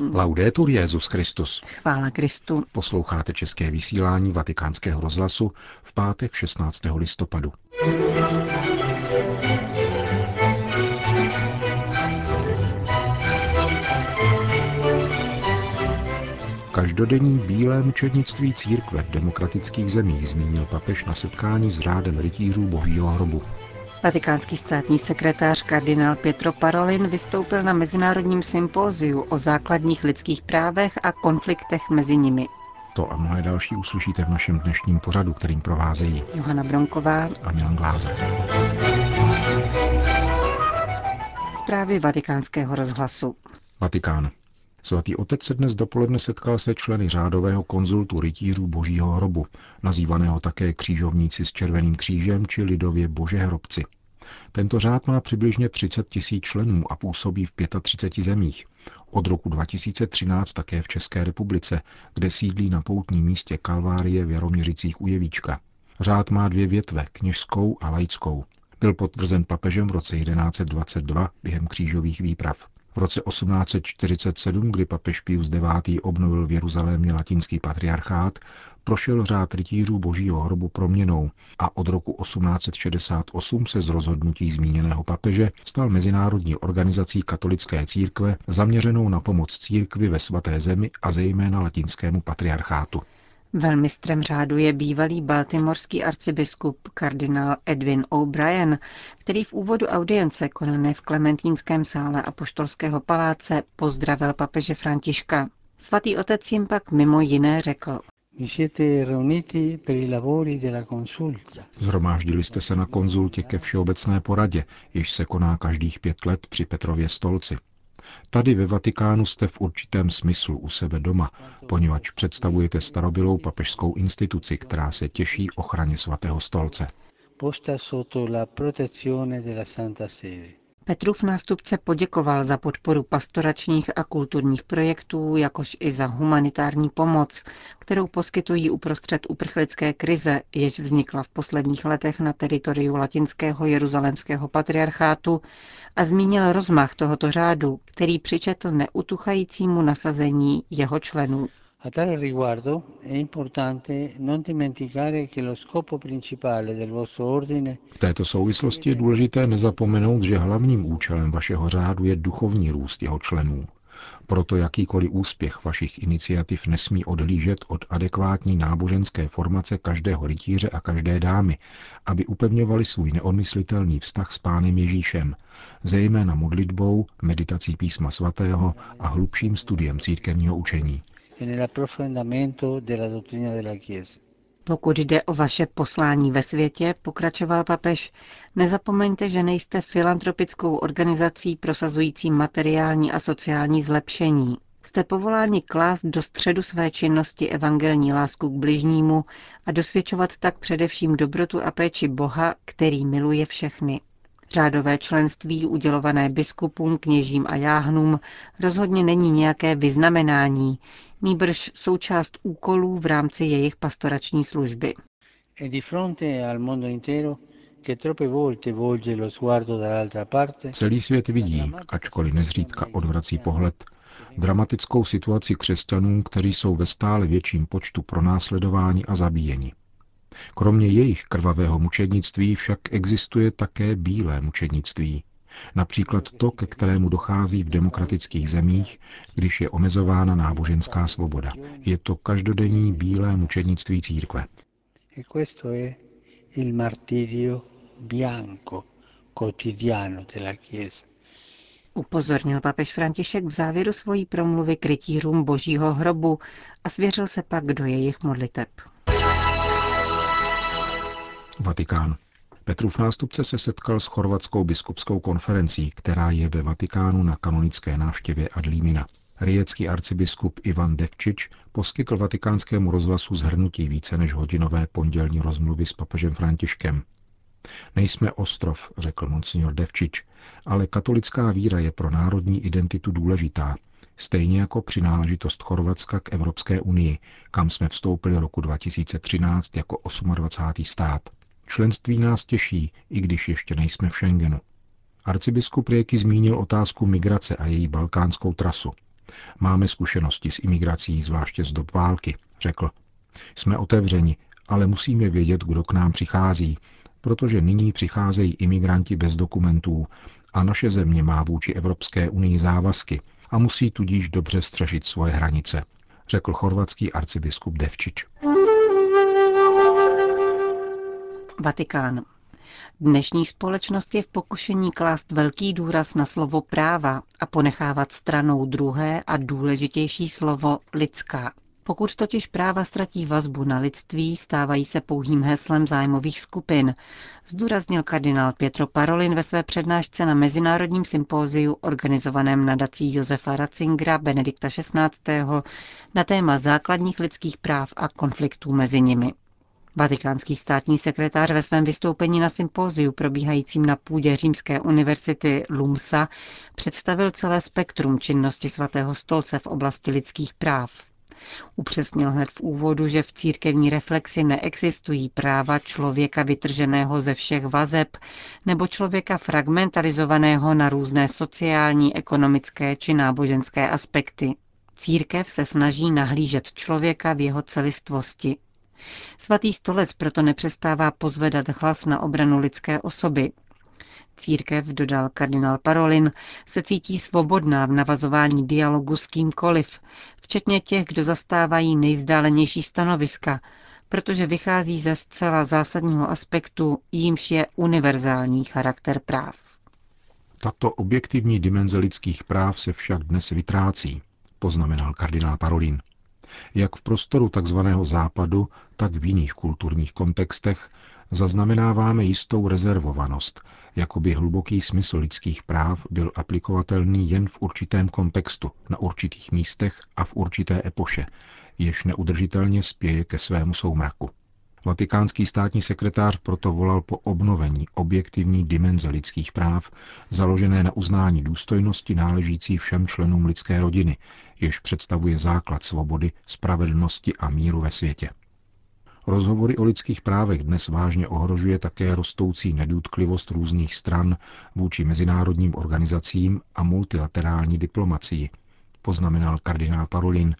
Laudetur Jezus Christus. Chvála Kristu. Posloucháte české vysílání Vatikánského rozhlasu v pátek 16. listopadu. Každodenní bílé mučednictví církve v demokratických zemích zmínil papež na setkání s řádem rytířů božího hrobu. Vatikánský státní sekretář kardinál Pietro Parolin vystoupil na mezinárodním sympóziu o základních lidských právech a konfliktech mezi nimi. To a mnohé další uslyšíte v našem dnešním pořadu, kterým provázejí Johana Bronková a Milan Glázer. Zprávy vatikánského rozhlasu. Vatikán. Svatý otec se dnes dopoledne setkal se členy řádového konzultu rytířů božího hrobu, nazývaného také křížovníci s červeným křížem či lidově božehrobci. Tento řád má přibližně 30 tisíc členů a působí v 35 zemích. Od roku 2013 také v České republice, kde sídlí na poutním místě Kalvárie v Jaroměřicích u Jevíčka. Řád má dvě větve, kněžskou a laickou. Byl potvrzen papežem v roce 1122 během křížových výprav. V roce 1847, kdy papež Pius IX. obnovil v Jeruzalémě latinský patriarchát, prošel řád rytířů božího hrobu proměnou a od roku 1868 se z rozhodnutí zmíněného papeže stal mezinárodní organizací katolické církve zaměřenou na pomoc církvi ve svaté zemi a zejména latinskému patriarchátu. Velmistrem řádu je bývalý baltimorský arcibiskup kardinál Edwin O'Brien, který v úvodu audience konané v Klementínském sále Apoštolského paláce pozdravil papeže Františka. Svatý otec jim pak mimo jiné řekl. Zhromáždili jste se na konzultě ke Všeobecné poradě, jež se koná každých pět let při Petrově stolci. Tady ve Vatikánu jste v určitém smyslu u sebe doma, poněvadž představujete starobylou papežskou instituci, která se těší ochraně svatého stolce. Petrův nástupce poděkoval za podporu pastoračních a kulturních projektů, jakož i za humanitární pomoc, kterou poskytují uprostřed uprchlické krize, jež vznikla v posledních letech na teritoriu latinského jeruzalémského patriarchátu a zmínil rozmach tohoto řádu, který přičetl neutuchajícímu nasazení jeho členů. A tale riguardo è importante non dimenticare che lo scopo principale del vostro ordine V této souvislosti je důležité nezapomenout, že hlavním účelem vašeho řádu je duchovní růst jeho členů. Proto jakýkoliv úspěch vašich iniciativ nesmí odhlížet od adekvátní náboženské formace každého rytíře a každé dámy, aby upevňovali svůj neodmyslitelný vztah s Pánem Ježíšem, zejména modlitbou, meditací písma svatého a hlubším studiem církevního učení. Pokud jde o vaše poslání ve světě, pokračoval papež, nezapomeňte, že nejste filantropickou organizací prosazující materiální a sociální zlepšení. Jste povoláni klást do středu své činnosti evangelní lásku k bližnímu a dosvědčovat tak především dobrotu a péči Boha, který miluje všechny. Řádové členství udělované biskupům, kněžím a jáhnům rozhodně není nějaké vyznamenání, nýbrž součást úkolů v rámci jejich pastorační služby. Di fronte al mondo intero che troppe volte volge lo sguardo dall'altra parte, Celý svět vidí, ačkoliv nezřídka odvrací pohled, dramatickou situaci křesťanů, kteří jsou ve stále větším počtu pronásledování a zabíjeni. Kromě jejich krvavého mučednictví však existuje také bílé mučednictví. Například to, ke kterému dochází v demokratických zemích, když je omezována náboženská svoboda. Je to každodenní bílé mučednictví církve. e questo è il martirio bianco quotidiano della Chiesa. Upozornil papež František v závěru svojí promluvy k rytířům božího hrobu a svěřil se pak do jejich modliteb. Vatikán. Petrův nástupce se setkal s chorvatskou biskupskou konferencí, která je ve Vatikánu na kanonické návštěvě Adlímina. Rijecký arcibiskup Ivan Devčič poskytl vatikánskému rozhlasu zhrnutí více než hodinové pondělní rozmluvy s papežem Františkem. Nejsme ostrov, řekl monsignor Devčič, ale katolická víra je pro národní identitu důležitá, stejně jako přináležitost Chorvatska k Evropské unii, kam jsme vstoupili roku 2013 jako 28. stát. Členství nás těší, i když ještě nejsme v Schengenu. Arcibiskup Rieky zmínil otázku migrace a její balkánskou trasu. Máme zkušenosti s imigrací, zvláště z dob války, řekl. Jsme otevřeni, ale musíme vědět, kdo k nám přichází, protože nyní přicházejí imigranti bez dokumentů a naše země má vůči Evropské unii závazky a musí tudíž dobře střežit svoje hranice, řekl chorvatský arcibiskup Devčič. Vatikán. Dnešní společnost je v pokušení klást velký důraz na slovo práva a ponechávat stranou druhé a důležitější slovo lidská. Pokud totiž práva ztratí vazbu na lidství, stávají se pouhým heslem zájmových skupin, zdůraznil kardinál Pietro Parolin ve své přednášce na Mezinárodním sympóziu organizovaném nadací Josefa Ratzingera Benedikta XVI. na téma základních lidských práv a konfliktů mezi nimi. Vatikánský státní sekretář ve svém vystoupení na sympóziu probíhajícím na půdě Římské univerzity LUMSA představil celé spektrum činnosti svatého stolce v oblasti lidských práv. Upřesnil hned v úvodu, že v církevní reflexi neexistují práva člověka vytrženého ze všech vazeb nebo člověka fragmentarizovaného na různé sociální, ekonomické či náboženské aspekty. Církev se snaží nahlížet člověka v jeho celistvosti, Svatý stolec proto nepřestává pozvedat hlas na obranu lidské osoby. Církev, dodal kardinál Parolin, se cítí svobodná v navazování dialogu s kýmkoliv, včetně těch, kdo zastávají nejvzdálenější stanoviska, protože vychází ze zcela zásadního aspektu, jímž je univerzální charakter práv. Tato objektivní dimenze lidských práv se však dnes vytrácí, poznamenal kardinál Parolin. Jak v prostoru tzv. západu, tak v jiných kulturních kontextech zaznamenáváme jistou rezervovanost, jako by hluboký smysl lidských práv byl aplikovatelný jen v určitém kontextu, na určitých místech a v určité epoše, jež neudržitelně spěje ke svému soumraku. Vatikánský státní sekretář proto volal po obnovení objektivní dimenze lidských práv, založené na uznání důstojnosti náležící všem členům lidské rodiny, jež představuje základ svobody, spravedlnosti a míru ve světě. Rozhovory o lidských právech dnes vážně ohrožuje také rostoucí nedůtklivost různých stran vůči mezinárodním organizacím a multilaterální diplomacii, poznamenal kardinál Parolin,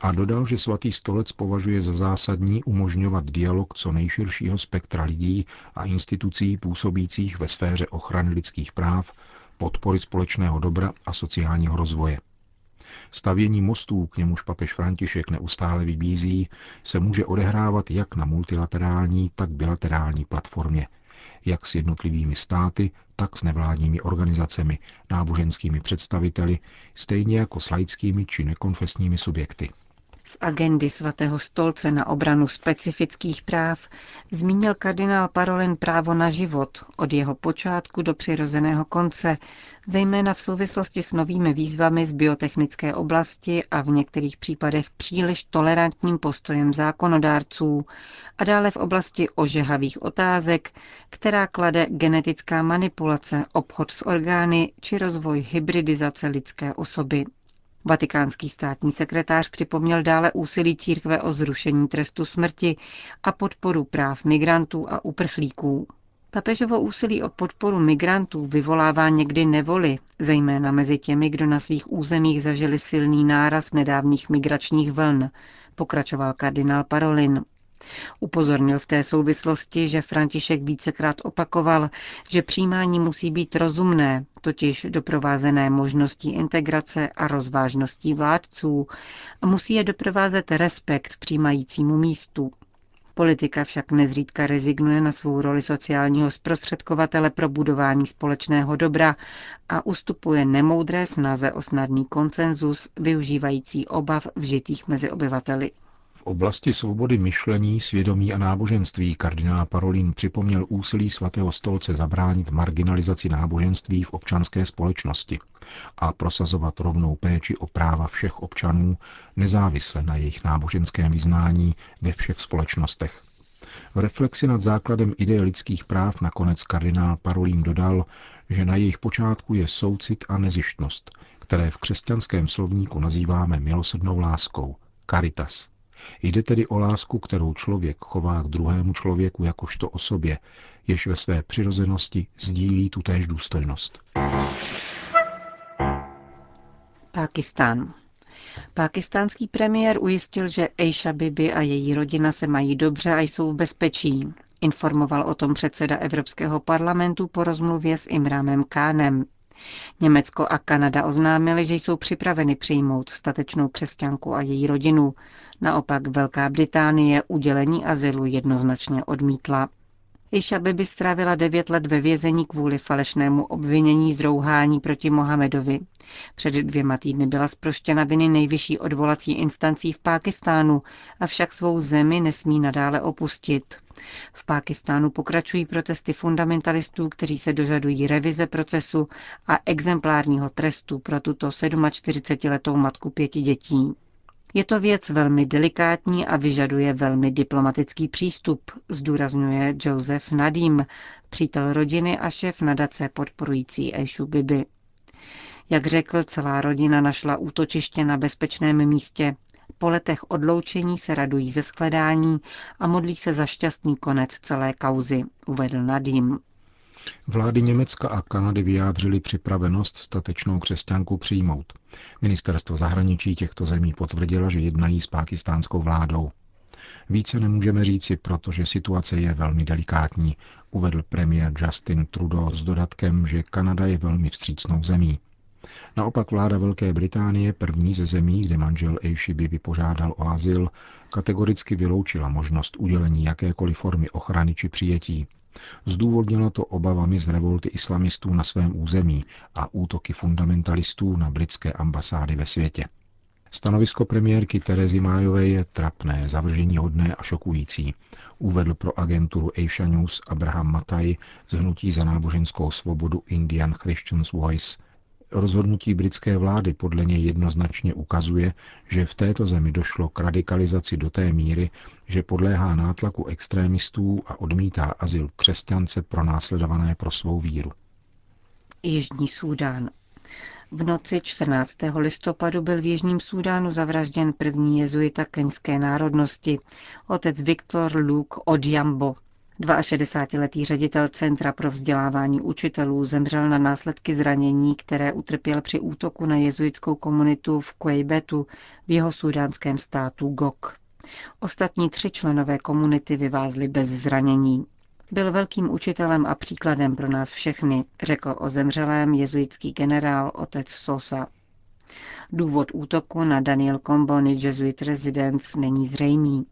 a dodal, že svatý stolec považuje za zásadní umožňovat dialog co nejširšího spektra lidí a institucí působících ve sféře ochrany lidských práv, podpory společného dobra a sociálního rozvoje. Stavění mostů, k němuž papež František neustále vybízí, se může odehrávat jak na multilaterální, tak bilaterální platformě, jak s jednotlivými státy, tak s nevládními organizacemi, náboženskými představiteli, stejně jako s laickými či nekonfesními subjekty. Z agendy svatého stolce na obranu specifických práv zmínil kardinál Parolin právo na život od jeho počátku do přirozeného konce, zejména v souvislosti s novými výzvami z biotechnické oblasti a v některých případech příliš tolerantním postojem zákonodárců a dále v oblasti ožehavých otázek, která klade genetická manipulace, obchod s orgány či rozvoj hybridizace lidské osoby. Vatikánský státní sekretář připomněl dále úsilí církve o zrušení trestu smrti a podporu práv migrantů a uprchlíků. Papežovo úsilí o podporu migrantů vyvolává někdy nevoli, zejména mezi těmi, kdo na svých územích zažili silný náraz nedávných migračních vln, pokračoval kardinál Parolin. Upozornil v té souvislosti, že František vícekrát opakoval, že přijímání musí být rozumné, totiž doprovázené možností integrace a rozvážností vládců a musí je doprovázet respekt přijímajícímu místu. Politika však nezřídka rezignuje na svou roli sociálního zprostředkovatele pro budování společného dobra a ustupuje nemoudré snaze o snadný konsenzus využívající obav vžitých mezi obyvateli oblasti svobody myšlení, svědomí a náboženství kardinál Parolin připomněl úsilí svatého stolce zabránit marginalizaci náboženství v občanské společnosti a prosazovat rovnou péči o práva všech občanů, nezávisle na jejich náboženském vyznání ve všech společnostech. V reflexi nad základem ideje lidských práv nakonec kardinál Parolin dodal, že na jejich počátku je soucit a nezištnost, které v křesťanském slovníku nazýváme milosrdnou láskou, caritas. Jde tedy o lásku, kterou člověk chová k druhému člověku jakožto osobě, jež ve své přirozenosti sdílí tutéž důstojnost. Pákistán. Pákistánský premiér ujistil, že Aisha Bibi a její rodina se mají dobře a jsou v bezpečí. Informoval o tom předseda Evropského parlamentu po rozmluvě s Imrámem Kánem. Německo a Kanada oznámili, že jsou připraveny přijmout statečnou křesťanku a její rodinu. Naopak Velká Británie udělení azylu jednoznačně odmítla. Iša Bibi strávila devět let ve vězení kvůli falešnému obvinění z rouhání proti Mohamedovi. Před dvěma týdny byla zproštěna viny nejvyšší odvolací instancí v Pákistánu, avšak svou zemi nesmí nadále opustit. V Pákistánu pokračují protesty fundamentalistů, kteří se dožadují revize procesu a exemplárního trestu pro tuto 47-letou matku pěti dětí. Je to věc velmi delikátní a vyžaduje velmi diplomatický přístup, zdůrazňuje Joseph Nadim, přítel rodiny a šéf nadace podporující Ešu Bibi. Jak řekl, celá rodina našla útočiště na bezpečném místě. Po letech odloučení se radují ze shledání a modlí se za šťastný konec celé kauzy, uvedl Nadim. Vlády Německa a Kanady vyjádřily připravenost statečnou křesťanku přijmout. Ministerstvo zahraničí těchto zemí potvrdilo, že jednají s pákistánskou vládou. Více nemůžeme říci, protože situace je velmi delikátní, uvedl premiér Justin Trudeau s dodatkem, že Kanada je velmi vstřícnou zemí. Naopak vláda Velké Británie, první ze zemí, kde manžel Eishi by vypožádal o azyl, kategoricky vyloučila možnost udělení jakékoliv formy ochrany či přijetí. Zdůvodnila to obavami z revolty islamistů na svém území a útoky fundamentalistů na britské ambasády ve světě. Stanovisko premiérky Terezy Májové je trapné, zavržení hodné a šokující, uvedl pro agenturu Asia News Abraham Mataj z Hnutí za náboženskou svobodu Indian Christians Voice Rozhodnutí britské vlády podle něj jednoznačně ukazuje, že v této zemi došlo k radikalizaci do té míry, že podléhá nátlaku extrémistů a odmítá azyl křesťance pro následované pro svou víru. Jižní Súdán. V noci 14. listopadu byl v Jižním Súdánu zavražděn první jezuita keňské národnosti, otec Viktor Luke Odjambo. 62-letý ředitel Centra pro vzdělávání učitelů zemřel na následky zranění, které utrpěl při útoku na jezuitskou komunitu v Quebetu v jeho sudánském státu Gok. Ostatní tři členové komunity vyvázli bez zranění. Byl velkým učitelem a příkladem pro nás všechny, řekl o zemřelém jezuitský generál otec Sosa. Důvod útoku na Daniel Comboni Jesuit Residence není zřejmý.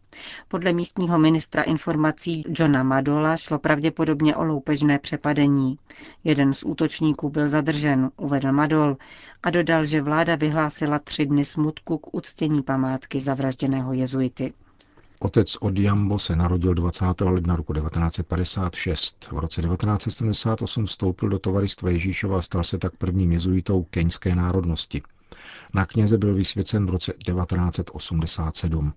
Podle místního ministra informací Johna Madola šlo pravděpodobně o loupežné přepadení. Jeden z útočníků byl zadržen, uvedl Madol, a dodal, že vláda vyhlásila tři dny smutku k uctění památky zavražděného jezuity. Otec Odiambo se narodil 20. ledna roku 1956. V roce 1978 vstoupil do tovaristva Ježíšova a stal se tak prvním jezuitou keňské národnosti. Na kněze byl vysvěcen v roce 1987.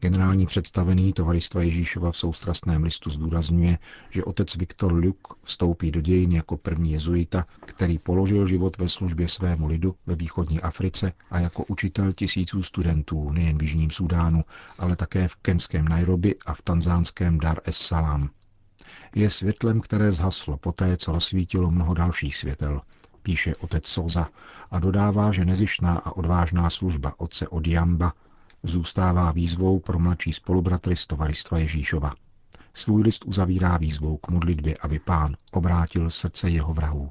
Generální představený tovaristva Ježíšova v soustrastném listu zdůrazňuje, že otec Viktor Luke vstoupí do dějin jako první jezuita, který položil život ve službě svému lidu ve východní Africe a jako učitel tisíců studentů nejen v Jižním Sudánu, ale také v kenském Nairobi a v tanzánském Dar es Salaam. Je světlem, které zhaslo poté, co rozsvítilo mnoho dalších světel, píše otec Soza a dodává, že nezištná a odvážná služba otce Odiamba zůstává výzvou pro mladší spolubratry z tovaristva Ježíšova. Svůj list uzavírá výzvou k modlitbě, aby pán obrátil srdce jeho vrahů.